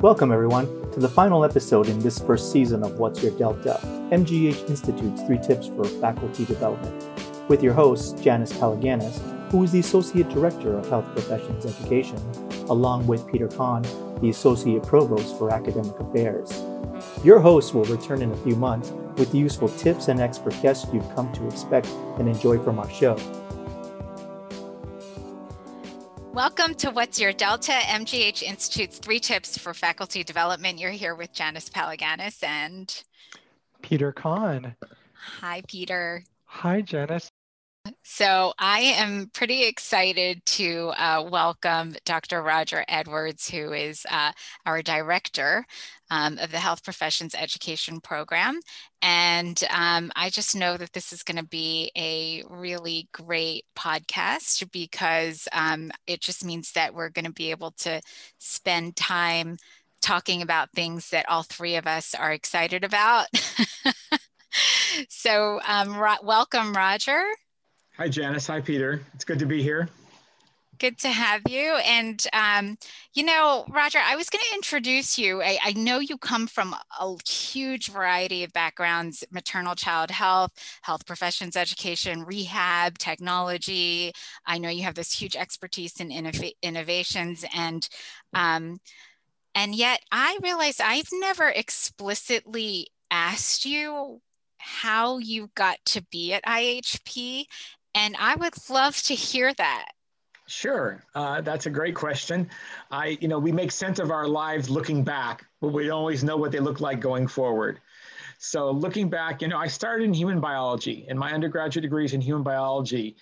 Welcome, everyone, to the final episode in this first season of What's Your Delta, MGH Institute's three tips for faculty development, with your host, Janice Palaganas, who is the Associate Director of Health Professions Education, along with Peter Cahn, the Associate Provost for Academic Affairs. Your host will return in a few months with the useful tips and expert guests you've come to expect and enjoy from our show. Welcome to What's Your Delta, MGH Institute's three tips for faculty development. You're here with Janice Palaganas and Peter Cahn. Hi, Peter. Hi, Janice. So I am pretty excited to uh, welcome Dr. Roger Edwards, who is uh, our director um, of the Health Professions Education Program. And um, I just know that this is going to be a really great podcast because um, it just means that we're going to be able to spend time talking about things that all three of us are excited about. so, um, ro- welcome, Roger. Hi, Janice. Hi, Peter. It's good to be here. Good to have you. And, um, you know, Roger, I was going to introduce you. I, I, know you come from a huge variety of backgrounds maternal child health, health professions education, rehab, technology. I know you have this huge expertise in innov- innovations. And, um, and yet I realized I've never explicitly asked you how you got to be at IHP. And I would love to hear that. Sure, uh, that's a great question. I, you know, we make sense of our lives looking back, but we don't always know what they look like going forward. So looking back, you know, I started in human biology, and my undergraduate degree is in human biology.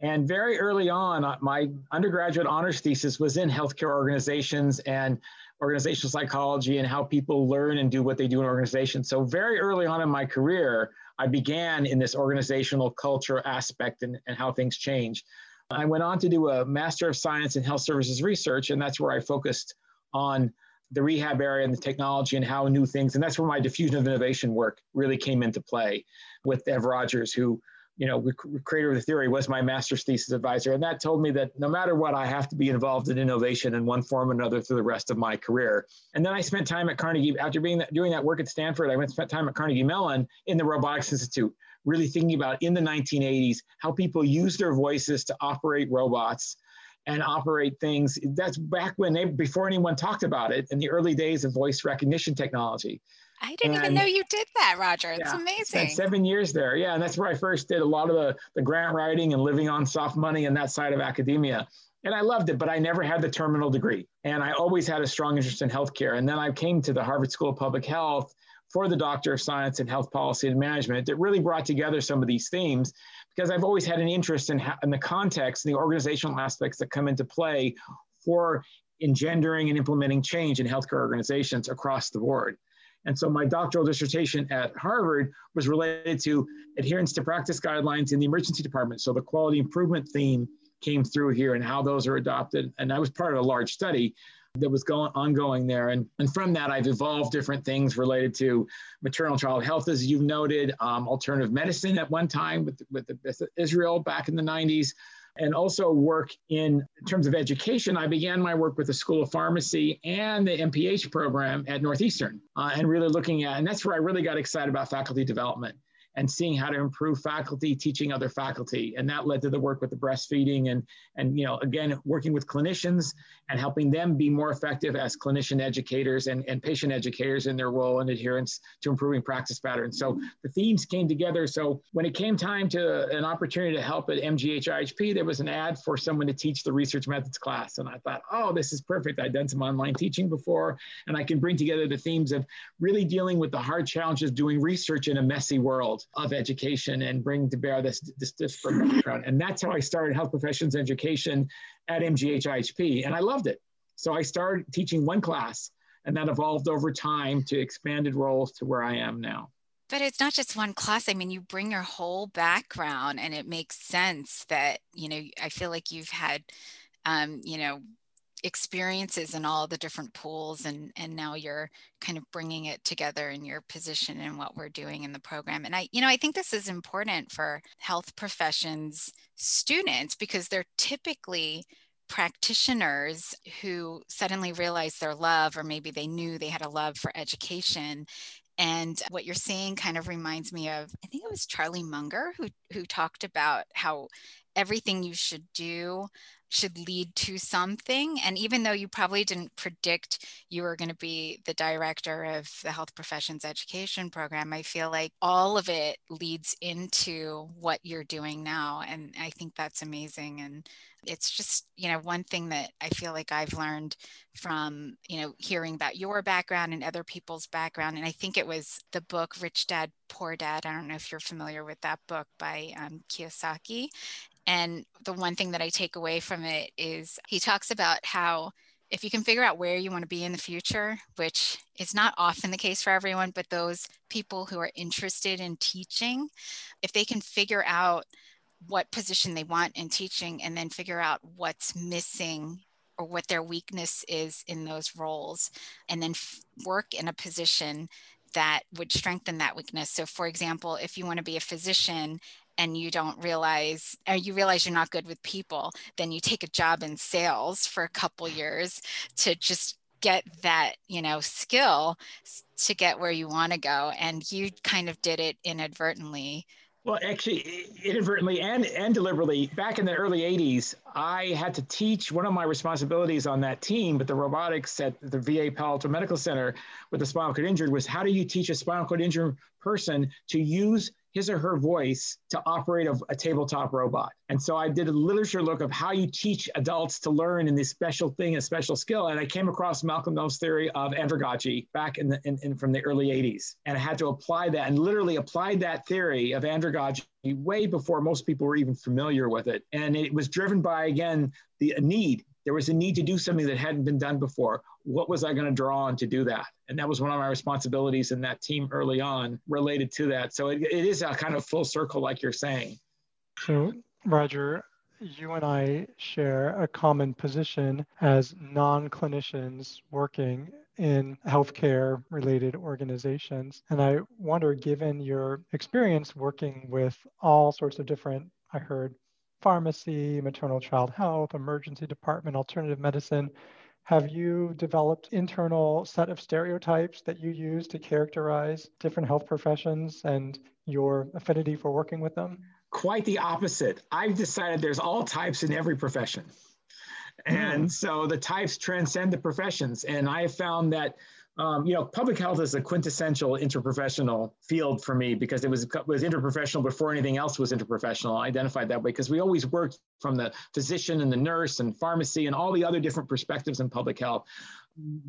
And very early on, uh, my undergraduate honors thesis was in healthcare organizations and organizational psychology and how people learn and do what they do in organizations. So very early on in my career, I began in this organizational culture aspect and, and how things change. I went on to do a Master of Science in Health Services Research, and that's where I focused on the rehab area and the technology and how new things, and that's where my diffusion of innovation work really came into play with Ev Rogers, who you know, creator of the theory was my master's thesis advisor. And that told me that no matter what, I have to be involved in innovation in one form or another through the rest of my career. And then I spent time at Carnegie, after being that, doing that work at Stanford, I went spent time at Carnegie Mellon in the Robotics Institute, really thinking about in the 1980s, how people use their voices to operate robots and operate things. That's back when they, before anyone talked about it in the early days of voice recognition technology. I didn't and, even know you did that, Roger. It's yeah, amazing. seven years there. Yeah. And that's where I first did a lot of the, the grant writing and living on soft money and that side of academia. And I loved it, but I never had the terminal degree. And I always had a strong interest in healthcare. And then I came to the Harvard School of Public Health for the Doctor of Science in Health Policy and Management that really brought together some of these themes because I've always had an interest in, in the context and the organizational aspects that come into play for engendering and implementing change in healthcare organizations across the board. And so my doctoral dissertation at Harvard was related to adherence to practice guidelines in the emergency department. So the quality improvement theme came through here and how those are adopted. And I was part of a large study that was going ongoing there. And, and from that, I've evolved different things related to maternal child health, as you've noted, um, alternative medicine at one time with, with, the, with Israel back in the 90s, and also work in, terms of education. I began my work with the School of Pharmacy and the MPH program at Northeastern, uh, and really looking at, and that's where I really got excited about faculty development and seeing how to improve faculty teaching other faculty. And that led to the work with the breastfeeding and and you know again working with clinicians and helping them be more effective as clinician educators and, and patient educators in their role and adherence to improving practice patterns. So the themes came together. So when it came time to an opportunity to help at mgh ihp there was an ad for someone to teach the research methods class. And i thought oh this is perfect. I'd done some online teaching before and i can bring together the themes of really dealing with the hard challenges doing research in a messy world of education and bring to bear this, this disparate background. And that's how I started health professions education at MGH IHP. And I loved it. So I started teaching one class and that evolved over time to expanded roles to where I am now. But it's not just one class. I mean, you bring your whole background and it makes sense that, you know, I feel like you've had, um, you know, experiences in all the different pools and and now you're kind of bringing it together in your position and what we're doing in the program and i you know i think this is important for health professions students because they're typically practitioners who suddenly realized their love, or maybe they knew they had a love for education. And what you're saying kind of reminds me of, I think it was Charlie Munger who, who talked about how everything you should do should lead to something. And even though you probably didn't predict you were going to be the director of the health professions education program, I feel like all of it leads into what you're doing now. And I think that's amazing. And it's just you know one thing that i feel like i've learned from you know hearing about your background and other people's background and i think it was the book rich dad poor dad i don't know if you're familiar with that book by um, kiyosaki and the one thing that I take away from it is he talks about how if you can figure out where you want to be in the future, which is not often the case for everyone, but those people who are interested in teaching, if they can figure out what position they want in teaching and then figure out what's missing or what their weakness is in those roles, and then f- work in a position that would strengthen that weakness. So, for example, if you want to be a physician and you don't realize or you realize you're not good with people then you take a job in sales for a couple years to just get that you know skill to get where you want to go and you kind of did it inadvertently. Well, actually, inadvertently and, and deliberately, back in the early 80s, I had to teach one of my responsibilities on that team, but the robotics at the VA Palo Alto Medical Center with the spinal cord injured was how do you teach a spinal cord injured person to use his or her voice to operate a, a, tabletop robot. And so I did a literature look of how you teach adults to learn in this special thing, a special skill. And I came across Malcolm Knowles' theory of andragogy back in, the, in, in from the early 80s. And I had to apply that and literally applied that theory of andragogy way before most people were even familiar with it. And it was driven by, again, the need there was a need to do something that hadn't been done before. What was I going to draw on to do that? And that was one of my responsibilities in that team early on related to that. So it, it is a kind of full circle, like you're saying. So, Roger, you and I share a common position as non clinicians working in healthcare related organizations. And I wonder, given your experience working with all sorts of different, I heard pharmacy, maternal child health, emergency department, alternative medicine. Have you developed internal set of stereotypes that you use to characterize different health professions and your affinity for working with them? Quite the opposite. I've decided there's all types in every profession. And mm. so the types transcend the professions. And I have found that um, you know, public health is a quintessential interprofessional field for me because it was was interprofessional before anything else was interprofessional. I identified that way because we always worked from the physician and the nurse and pharmacy and all the other different perspectives in public health,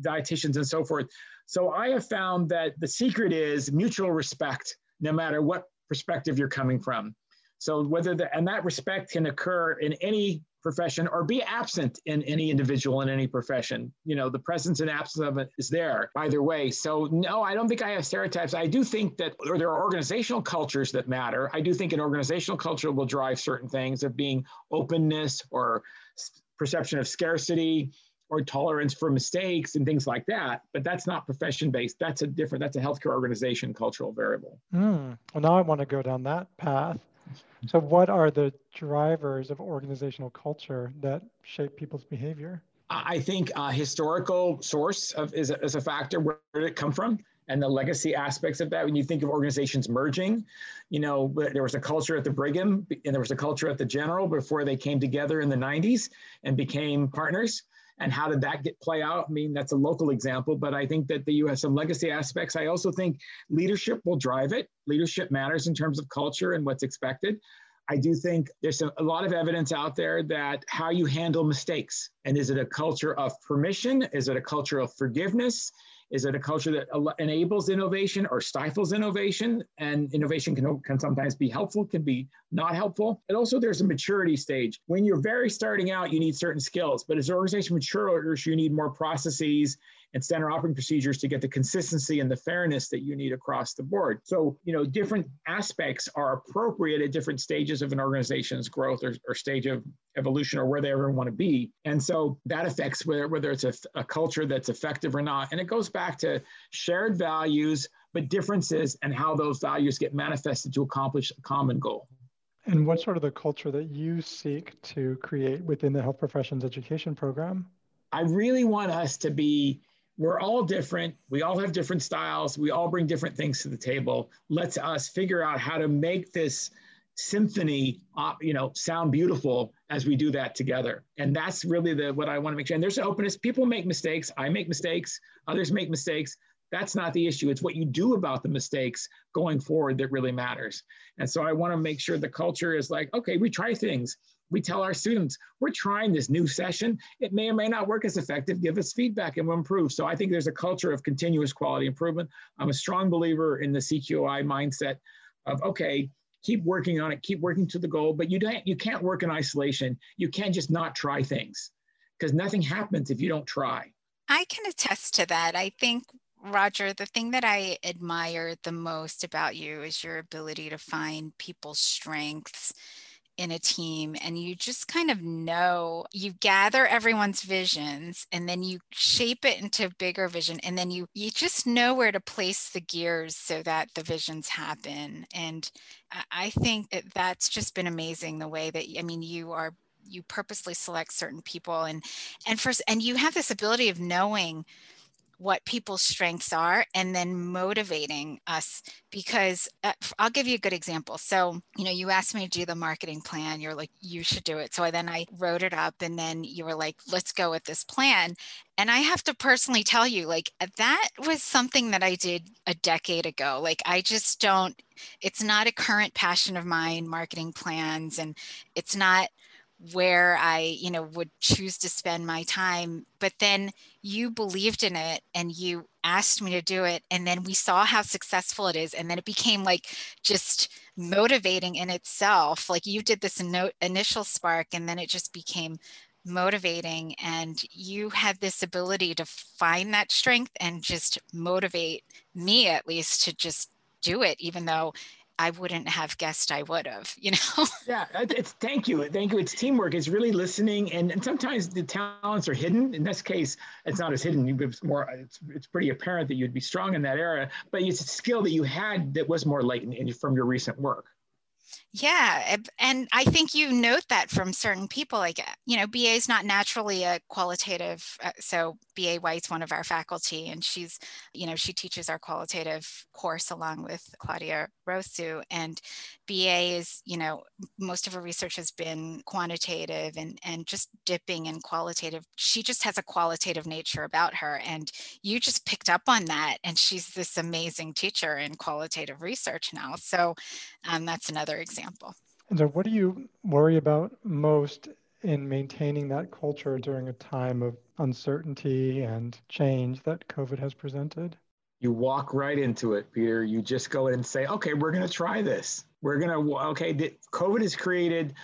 dietitians and so forth. So I have found that the secret is mutual respect, no matter what perspective you're coming from. So whether the and that respect can occur in any profession or be absent in any individual in any profession. You know, the presence and absence of it is there either way. So, no, I don't think I have stereotypes. I do think that or there are organizational cultures that matter. I do think an organizational culture will drive certain things of being openness or perception of scarcity or tolerance for mistakes and things like that. But that's not profession based. That's a different, that's a healthcare organization cultural variable. Mm. Well, now I want to go down that path. So, what are the drivers of organizational culture that shape people's behavior? I think uh, historical source of, is, a, is a factor. Where did it come from? And the legacy aspects of that. When you think of organizations merging, you know, there was a culture at the Brigham and there was a culture at the General before they came together in the 90s and became partners and how did that get play out? I mean, that's a local example, but I think that the U.S. some legacy aspects. I also think leadership will drive it. Leadership matters in terms of culture and what's expected. I do think there's a, lot of evidence out there that how you handle mistakes and is it a culture of permission? Is it a culture of forgiveness? Is it a culture that enables innovation or stifles innovation? And innovation can, can sometimes be helpful, can be not helpful. And also, there's a maturity stage. When you're very starting out, you need certain skills, but as the organization matures, you need more processes and standard operating procedures to get the consistency and the fairness that you need across the board. So, you know, different aspects are appropriate at different stages of an organization's growth or, or stage of evolution or where they ever want to be. And so that affects whether, whether it's a, a culture that's effective or not. And it goes back to shared values, but differences and how those values get manifested to accomplish a common goal. And what sort of the culture that you seek to create within the health professions education program? I really want us to be, we're all different. We all have different styles. We all bring different things to the table. Let's us figure out how to make this symphony, uh, you know, sound beautiful as we do that together. And that's really the what I want to make sure. And there's an openness. People make mistakes. I make mistakes. Others make mistakes. That's not the issue. It's what you do about the mistakes going forward that really matters. And so I want to make sure the culture is like, okay, we try things. We tell our students, we're trying this new session. It may or may not work as effective. Give us feedback and we'll improve. So I think there's a culture of continuous quality improvement. I'm a strong believer in the CQI mindset of, okay, keep working on it, keep working to the goal, but you don't you can't work in isolation. You can't just not try things because nothing happens if you don't try. I can attest to that. I think Roger, the thing that I admire the most about you is your ability to find people's strengths in a team and you just kind of know you gather everyone's visions and then you shape it into a bigger vision and then you you just know where to place the gears so that the visions happen and i think that that's just been amazing the way that i mean you are you purposely select certain people and and first and you have this ability of knowing what people's strengths are and then motivating us because uh, I'll give you a good example. So, you know, you asked me to do the marketing plan. You're like, you should do it. So I, then I wrote it up and then you were like, let's go with this plan. And I have to personally tell you, like, uh, that was something that I did a decade ago. Like, I just don't, it's not a current passion of mine, marketing plans, and it's not where I, you know, would choose to spend my time. But then you believed in it and you asked me to do it. And then we saw how successful it is. And then it became like just motivating in itself. Like you did this no- initial spark and then it just became motivating. And you had this ability to find that strength and just motivate me, at least, to just do it, even though I wouldn't have guessed I would have, you know? yeah, uh, it's thank you. Thank you. It's teamwork. It's really listening. And, and sometimes the talents are hidden. In this case, it's not as hidden. It's more, uh, it's, it's pretty apparent that you'd be strong in that area, but it's a skill that you had that was more latent in, from your recent work. Yeah. And I think you note that from certain people. Like, you know, BA is not naturally a qualitative. Uh, so, BA White's one of our faculty, and she's, you know, she teaches our qualitative course along with Claudia Rosu. And BA is, you know, most of her research has been quantitative and, and just dipping in qualitative. She just has a qualitative nature about her. And you just picked up on that. And she's this amazing teacher in qualitative research now. So, um, that's another example. And so, what do you worry about most in maintaining that culture during a time of uncertainty and change that COVID has presented? You walk right into it, Peter. You just go in and say, okay, we're going to try this. We're going to, okay, COVID has created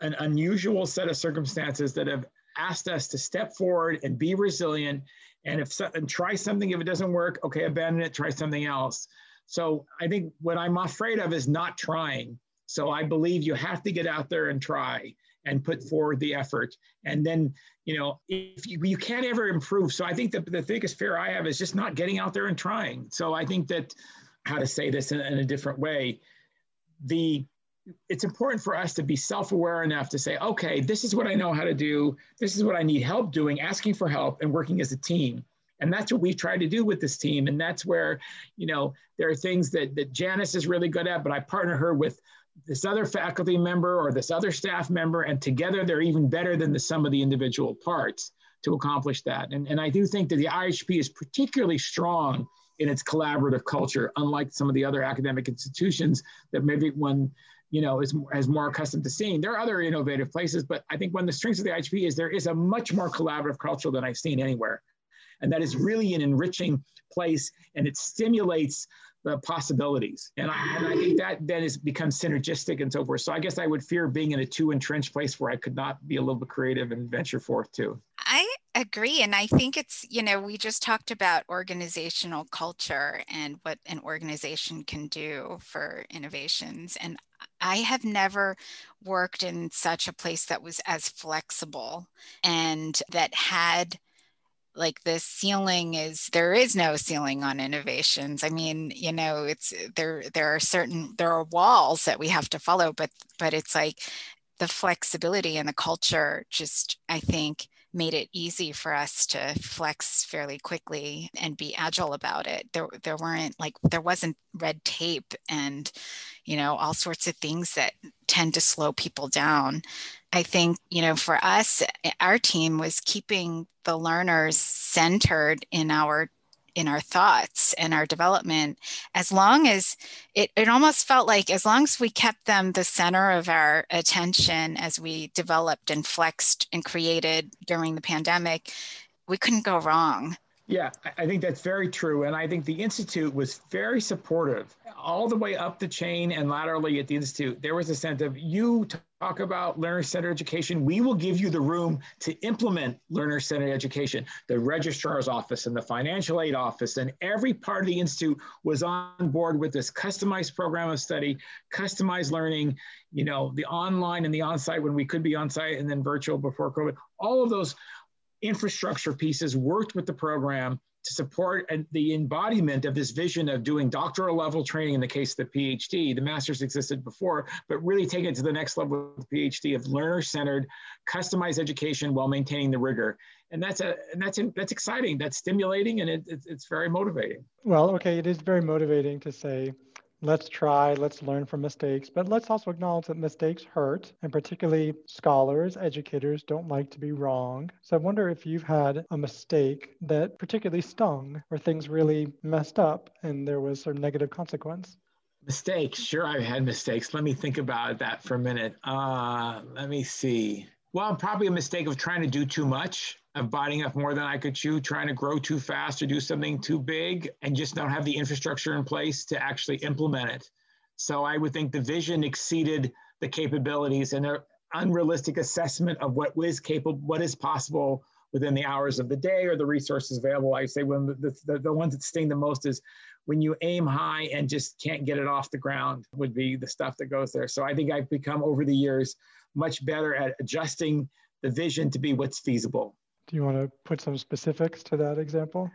an unusual set of circumstances that have asked us to step forward and be resilient and if and try something if it doesn't work okay abandon it try something else so i think what i'm afraid of is not trying so I believe you have to get out there and try and put forward the effort. And then, you know, if you, you can't ever improve. So I think that the biggest fear I have is just not getting out there and trying. So I think that how to say this in, in a different way, the it's important for us to be self-aware enough to say, okay, this is what I know how to do. This is what I need help doing, asking for help and working as a team. And that's what we've tried to do with this team. And that's where, you know, there are things that, that Janice is really good at, but I partner her with this other faculty member or this other staff member, and together they're even better than the sum of the individual parts to accomplish that. And, and I do think that the IHP is particularly strong in its collaborative culture, unlike some of the other academic institutions that maybe one you know is, is more accustomed to seeing. There are other innovative places, but I think one of the strengths of the IHP is there is a much more collaborative culture than I've seen anywhere. And that is really an enriching place and it stimulates the possibilities. And I, and I think that then has become synergistic and so forth. So I guess I would fear being in a too entrenched place where I could not be a little bit creative and venture forth too. I agree. And I think it's, you know, we just talked about organizational culture and what an organization can do for innovations. And I have never worked in such a place that was as flexible and that had like the ceiling is there is no ceiling on innovations. I mean you know it's there there are certain there are walls that we have to follow but but it's like the flexibility and the culture just i think made it easy for us to flex fairly quickly and be agile about it. There, there weren't like there wasn't red tape and you know all sorts of things that tend to slow people down. I think you know for us, eh, our team was keeping the learners centered in our in our thoughts and our development as long as it, it almost felt like as long as we kept them the center of our attention as we developed and flexed and created during the pandemic we couldn't go wrong yeah, I think that's very true. And I think the Institute was very supportive all the way up the chain and laterally at the Institute. There was a sense of you talk about learner centered education. We will give you the room to implement learner centered education. The registrar's office and the financial aid office and every part of the Institute was on board with this customized program of study, customized learning, you know, the online and the on site when we could be on site and then virtual before COVID. All of those infrastructure pieces worked with the program to support uh, the embodiment of this vision of doing doctoral level training in the case of the PhD. The master's existed before, but really take it to the next level of the PhD of learner-centered, customized education while maintaining the rigor. And that's a and that's in, that's exciting. That's stimulating, and it, it's, it's very motivating. Well, okay, it is very motivating to say let's try, let's learn from mistakes, but let's also acknowledge that mistakes hurt, and particularly scholars, educators don't like to be wrong. So I wonder if you've had a mistake that particularly stung, where things really messed up and there was some negative consequence. Mistakes, sure, I've had mistakes. Let me think about that for a minute. Uh, let me see. Well, probably a mistake of trying to do too much of biting off more than I could chew, trying to grow too fast or do something too big, and just don't have the infrastructure in place to actually implement it. So I would think the vision exceeded the capabilities and an unrealistic assessment of what is capable, what is possible within the hours of the day or the resources available. I say when the, the, the ones that sting the most is when you aim high and just can't get it off the ground would be the stuff that goes there. So I think I've become over the years much better at adjusting the vision to be what's feasible. Do you want to put some specifics to that example?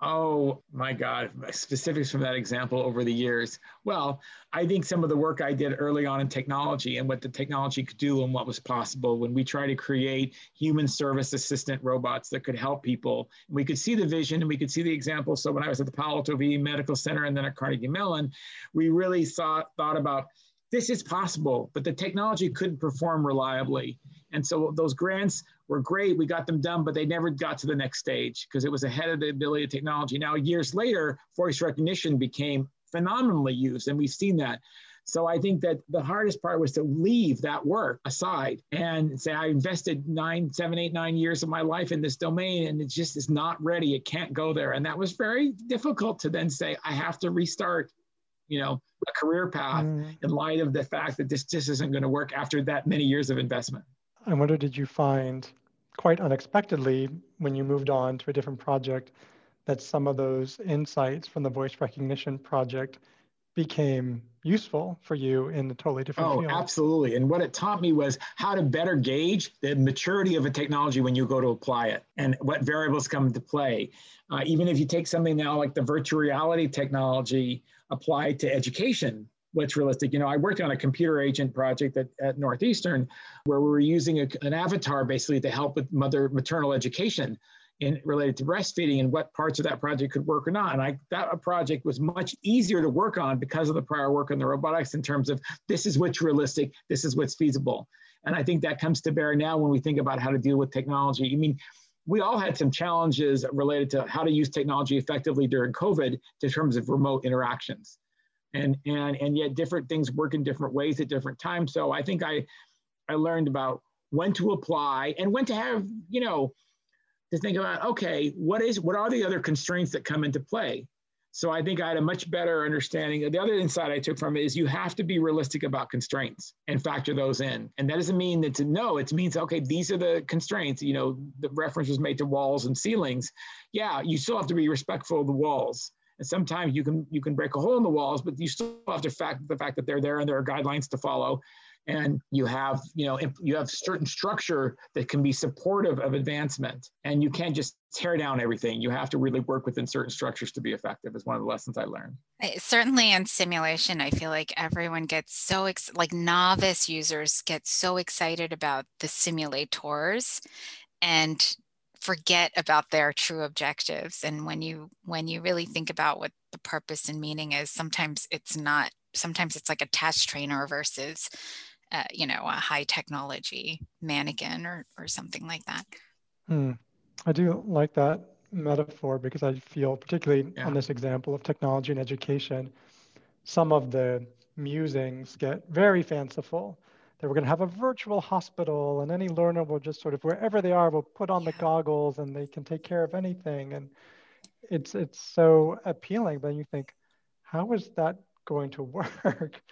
Oh my God, specifics from that example over the years. Well, I think some of the work I did early on in technology and what the technology could do and what was possible when we try to create human service assistant robots that could help people. We could see the vision and we could see the example. So when I was at the Palo Alto VA Medical Center and then at Carnegie Mellon, we really saw, thought about this is possible, but the technology couldn't perform reliably. And so those grants were great. We got them done, but they never got to the next stage because it was ahead of the ability of technology. Now, years later, voice recognition became phenomenally used, and we've seen that. So I think that the hardest part was to leave that work aside and say, I invested nine, seven, eight, nine years of my life in this domain and it just is not ready. It can't go there. And that was very difficult to then say, I have to restart you know, a career path mm. in light of the fact that this just isn't going to work after that many years of investment. I wonder, did you find quite unexpectedly when you moved on to a different project that some of those insights from the voice recognition project became useful for you in a totally different oh, field. absolutely. And what it taught me was how to better gauge the maturity of a technology when you go to apply it and what variables come into play. Uh, even if you take something now like the virtual reality technology applied to education, what's realistic. You know, I worked on a computer agent project at, at Northeastern where we were using a, an avatar basically to help with mother maternal education in related to breastfeeding and what parts of that project could work or not. And I that project was much easier to work on because of the prior work on the robotics in terms of this is what's realistic, this is what's feasible. And I think that comes to bear now when we think about how to deal with technology. I mean, we all had some challenges related to how to use technology effectively during COVID in terms of remote interactions. And, and, and yet different things work in different ways at different times. So I think I, I learned about when to apply and when to have, you know, to think about, okay, what is, what are the other constraints that come into play? So I think I had a much better understanding. The other insight I took from it is you have to be realistic about constraints and factor those in. And that doesn't mean that to know, it means, okay, these are the constraints. You know, the reference was made to walls and ceilings. Yeah, you still have to be respectful of the walls. And sometimes you can you can break a hole in the walls, but you still have to fact the fact that they're there and there are guidelines to follow. and you have you know you have certain structure that can be supportive of advancement. And you can't just tear down everything. You have to really work within certain structures to be effective is one of the lessons i learned. Certainly in simulation i feel like everyone gets so ex- like novice users get so excited about the simulators and forget about their true objectives and when you when you really think about what the purpose and meaning is sometimes it's not sometimes it's like a test trainer versus uh, you know, a high technology mannequin or, or something like that. Hmm. I do like that metaphor because I feel, particularly yeah. on this example of technology and education, some of the musings get very fanciful. That we're going to have a virtual hospital, and any learner will just sort of wherever they are will put on yeah. the goggles, and they can take care of anything. And it's it's so appealing. But you think, how is that going to work?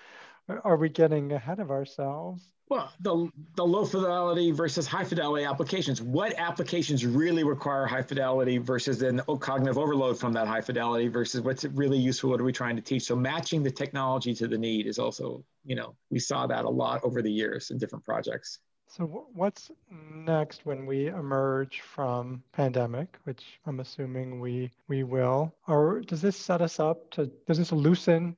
Are we getting ahead of ourselves? Well, the, the low fidelity versus high fidelity applications. What applications really require high fidelity versus then cognitive overload from that high fidelity versus what's really useful? What are we trying to teach? So matching the technology to the need is also, you know, we saw that a lot over the years in different projects. So what's next when we emerge from pandemic, which I'm assuming we we will, or does this set us up to does this loosen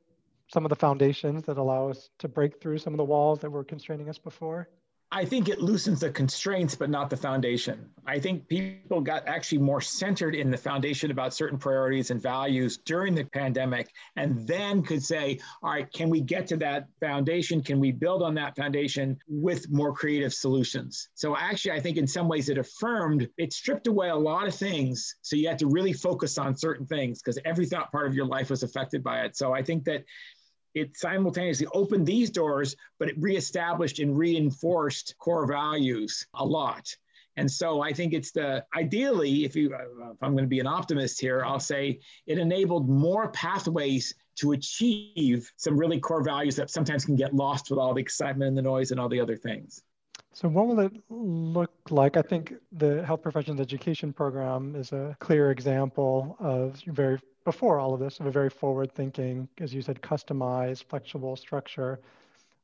some of the foundations that allow us to break through some of the walls that were constraining us before? I think it loosens the constraints, but not the foundation. I think people got actually more centered in the foundation about certain priorities and values during the pandemic, and then could say, all right, can we get to that foundation? Can we build on that foundation with more creative solutions? So, actually, I think in some ways it affirmed, it stripped away a lot of things. So, you had to really focus on certain things because every thought part of your life was affected by it. So, I think that it simultaneously opened these doors, but it reestablished and reinforced core values a lot. And so I think it's the ideally, if you, if I'm going to be an optimist here, I'll say it enabled more pathways to achieve some really core values that sometimes can get lost with all the excitement and the noise and all the other things. So, what will it look like? I think the Health Professions Education Program is a clear example of very before all of this of a very forward thinking, as you said, customized, flexible structure.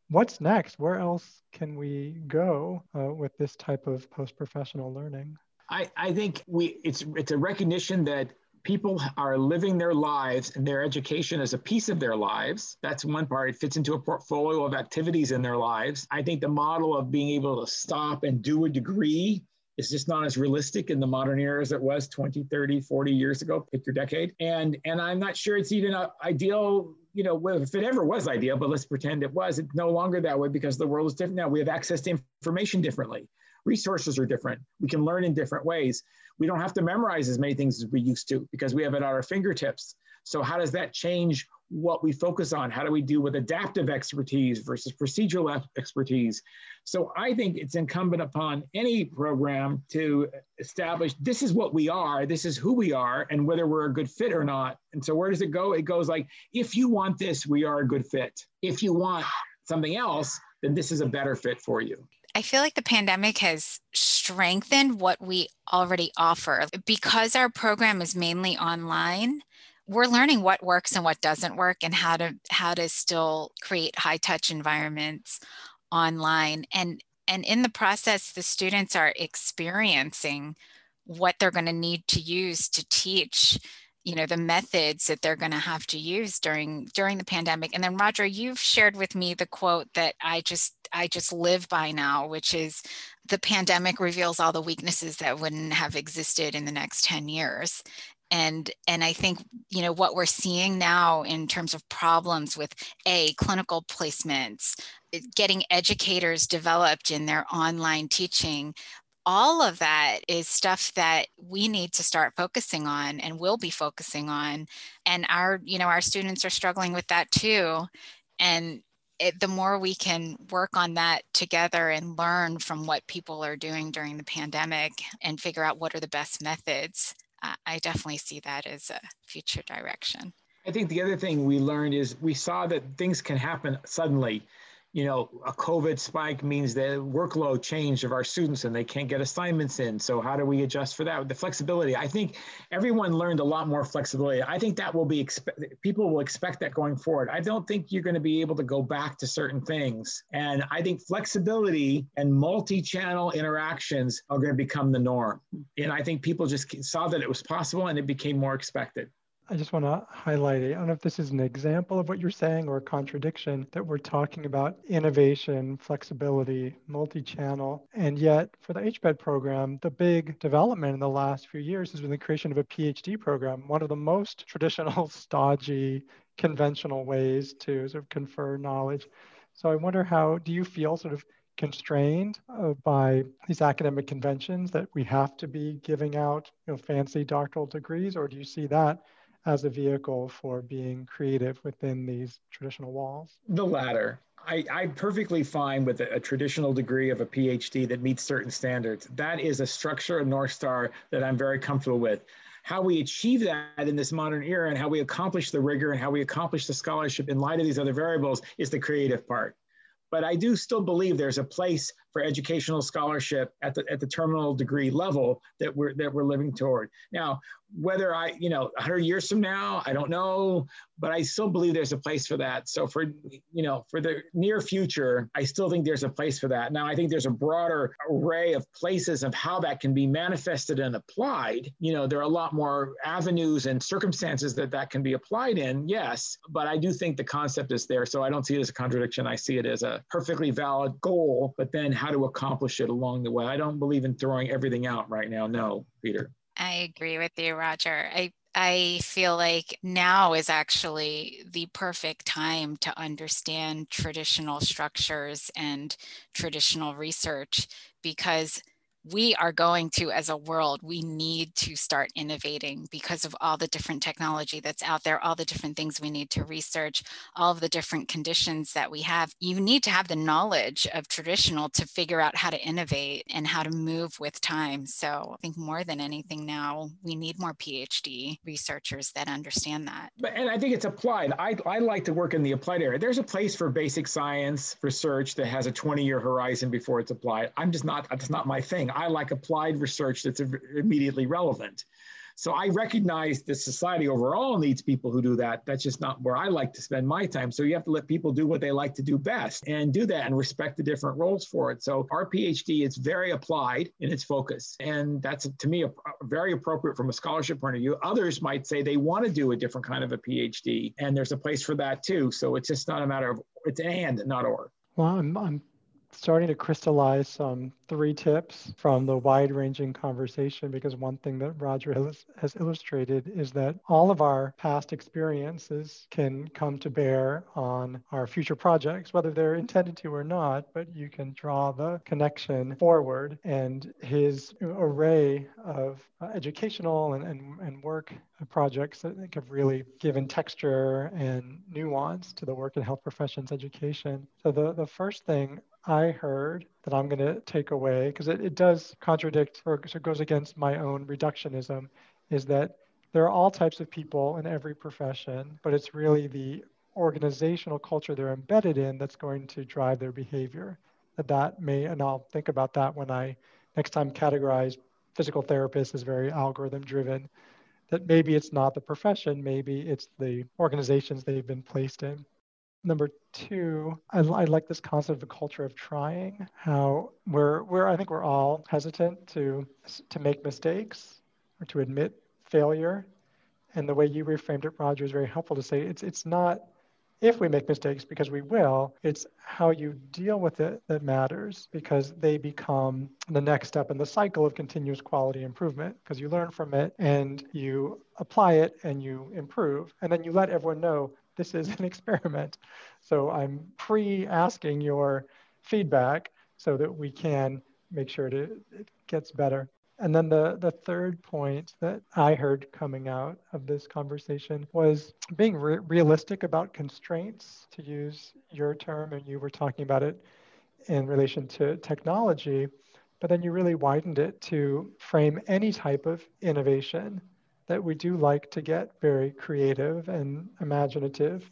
What's next? Where else can we go uh, with this type of post professional learning? I, I think we it's it's a recognition that people are living their lives and their education is a piece of their lives. That's one part. It fits into a portfolio of activities in their lives. I think the model of being able to stop and do a degree is just not as realistic in the modern era as it was 20, 30, 40 years ago, pick your decade. And, and I'm not sure it's even ideal, you know, if it ever was ideal, but let's pretend it was, it's no longer that way because the world is different now. We have access to information differently. Resources are different. We can learn in different ways. We don't have to memorize as many things as we used to because we have it at our fingertips. So how does that change what we focus on. How do we deal with adaptive expertise versus procedural expertise? So I think it's incumbent upon any program to establish this is what we are, this is who we are, and whether we're a good fit or not. And so where does it go? It goes like, if you want this, we are a good fit. If you want something else, then this is a better fit for you. I feel like the pandemic has strengthened what we already offer. Because our program is mainly online, we're learning what works and what doesn't work and how to how to still create high touch environments online and and in the process the students are experiencing what they're going to need to use to teach you know the methods that they're going to have to use during during the pandemic. And then roger you've shared with me the quote that i just i just live by now which is the pandemic reveals all the weaknesses that wouldn't have existed in the next 10 years. And and i think you know what we're seeing now in terms of problems with a clinical placements getting educators developed in their online teaching all of that is stuff that we need to start focusing on and will be focusing on and our you know our students are struggling with that too and it, the more we can work on that together and learn from what people are doing during the pandemic and figure out what are the best methods I definitely see that as a future direction. I think the other thing we learned is we saw that things can happen suddenly. You know, a COVID spike means the workload change of our students and they can't get assignments in. So how do we adjust for that? The flexibility, I think everyone learned a lot more flexibility. I think that will be, people will expect that going forward. I don't think you're going to be able to go back to certain things. And I think flexibility and multi-channel interactions are going to become the norm. And I think people just saw that it was possible and it became more expected. I just want to highlight, I don't know if this is an example of what you're saying or a contradiction, that we're talking about innovation, flexibility, multi-channel, and yet for the HPEd program, the big development in the last few years has been the creation of a PhD program, one of the most traditional, stodgy, conventional ways to sort of confer knowledge. So I wonder how, do you feel sort of constrained uh, by these academic conventions that we have to be giving out you know, fancy doctoral degrees, or do you see that as a vehicle for being creative within these traditional walls? The latter. I, I'm perfectly fine with a, a, traditional degree of a PhD that meets certain standards. That is a structure, a North Star that I'm very comfortable with. How we achieve that in this modern era and how we accomplish the rigor and how we accomplish the scholarship in light of these other variables is the creative part. But I do still believe there's a place for educational scholarship at the, at the terminal degree level that we're, that we're living toward. Now, whether I, you know, 100 years from now, I don't know, but I still believe there's a place for that. So for, you know, for the near future, I still think there's a place for that. Now, I think there's a broader array of places of how that can be manifested and applied. You know, there are a lot more avenues and circumstances that that can be applied in, yes, but I do think the concept is there. So I don't see it as a contradiction. I see it as a perfectly valid goal, but then how to accomplish it along the way. I don't believe in throwing everything out right now. No, Peter. I agree with you, Roger. I I feel like now is actually the perfect time to understand traditional structures and traditional research because we are going to, as a world, we need to start innovating because of all the different technology that's out there, all the different things we need to research, all of the different conditions that we have. You need to have the knowledge of traditional to figure out how to innovate and how to move with time. So I think more than anything now, we need more PhD researchers that understand that. But, and I think it's applied. I, I like to work in the applied area. There's a place for basic science research that has a 20 year horizon before it's applied. I'm just not, that's not my thing. I like applied research that's immediately relevant. So I recognize that society overall needs people who do that. That's just not where I like to spend my time. So you have to let people do what they like to do best and do that and respect the different roles for it. So our PhD is very applied in its focus. And that's to me a, very appropriate from a scholarship point of view. Others might say they want to do a different kind of a PhD and there's a place for that too. So it's just not a matter of it's and not or. Well, I'm, I'm starting to crystallize some three tips from the wide ranging conversation because one thing that Roger has, illustrated is that all of our past experiences can come to bear on our future projects, whether they're intended to or not, but you can draw the connection forward. And his array of uh, educational and, and, and work projects that have really given texture and nuance to the work in health professions education. So the, the first thing I heard that I'm going to take away, because it, it does contradict or it goes against my own reductionism, is that there are all types of people in every profession, but it's really the organizational culture they're embedded in that's going to drive their behavior. That that may, and I'll think about that when I next time categorize physical therapists as very algorithm driven, that maybe it's not the profession, maybe it's the organizations they've been placed in. Number two, I, I, like this concept of a culture of trying. How we're, we're I think we're all hesitant to to make mistakes or to admit failure, and the way you reframed it, Roger, is very helpful to say it's it's not if we make mistakes because we will. It's how you deal with it that matters because they become the next step in the cycle of continuous quality improvement because you learn from it and you apply it and you improve, and then you let everyone know this is an experiment. So I'm pre asking your feedback so that we can make sure it, it gets better. And then the, the third point that I heard coming out of this conversation was being re- realistic about constraints, to use your term, and you were talking about it in relation to technology. But then you really widened it to frame any type of innovation that we do like to get very creative and imaginative.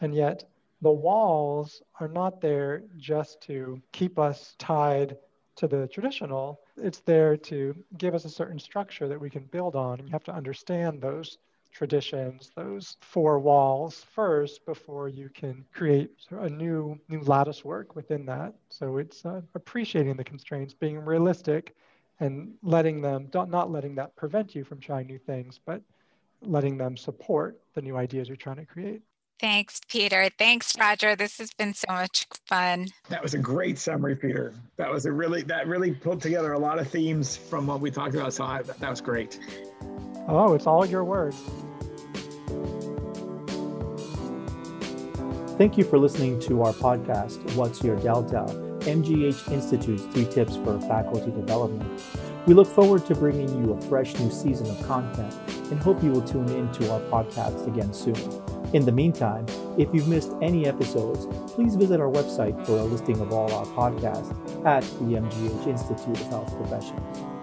And yet, the walls are not there just to keep us tied to the traditional. It's there to give us a certain structure that we can build on. And you have to understand those traditions, those four walls first before you can create a new new lattice work within that. So it's uh, appreciating the constraints, being realistic, and letting them not letting that prevent you from trying new things, but letting them support the new ideas you're trying to create. Thanks, Peter. Thanks, Roger. This has been so much fun. That was a great summary, Peter. That was a really that really pulled together a lot of themes from what we talked about. So I, that was great. Oh, it's all your words. Thank you for listening to our podcast, What's Your Delta? MGH Institute's three tips for faculty development. We look forward to bringing you a fresh new season of content and hope you will tune in to our podcast again soon. In the meantime, if you've missed any episodes, please visit our website for a listing of all our podcasts at the MGH Institute of Health Professions.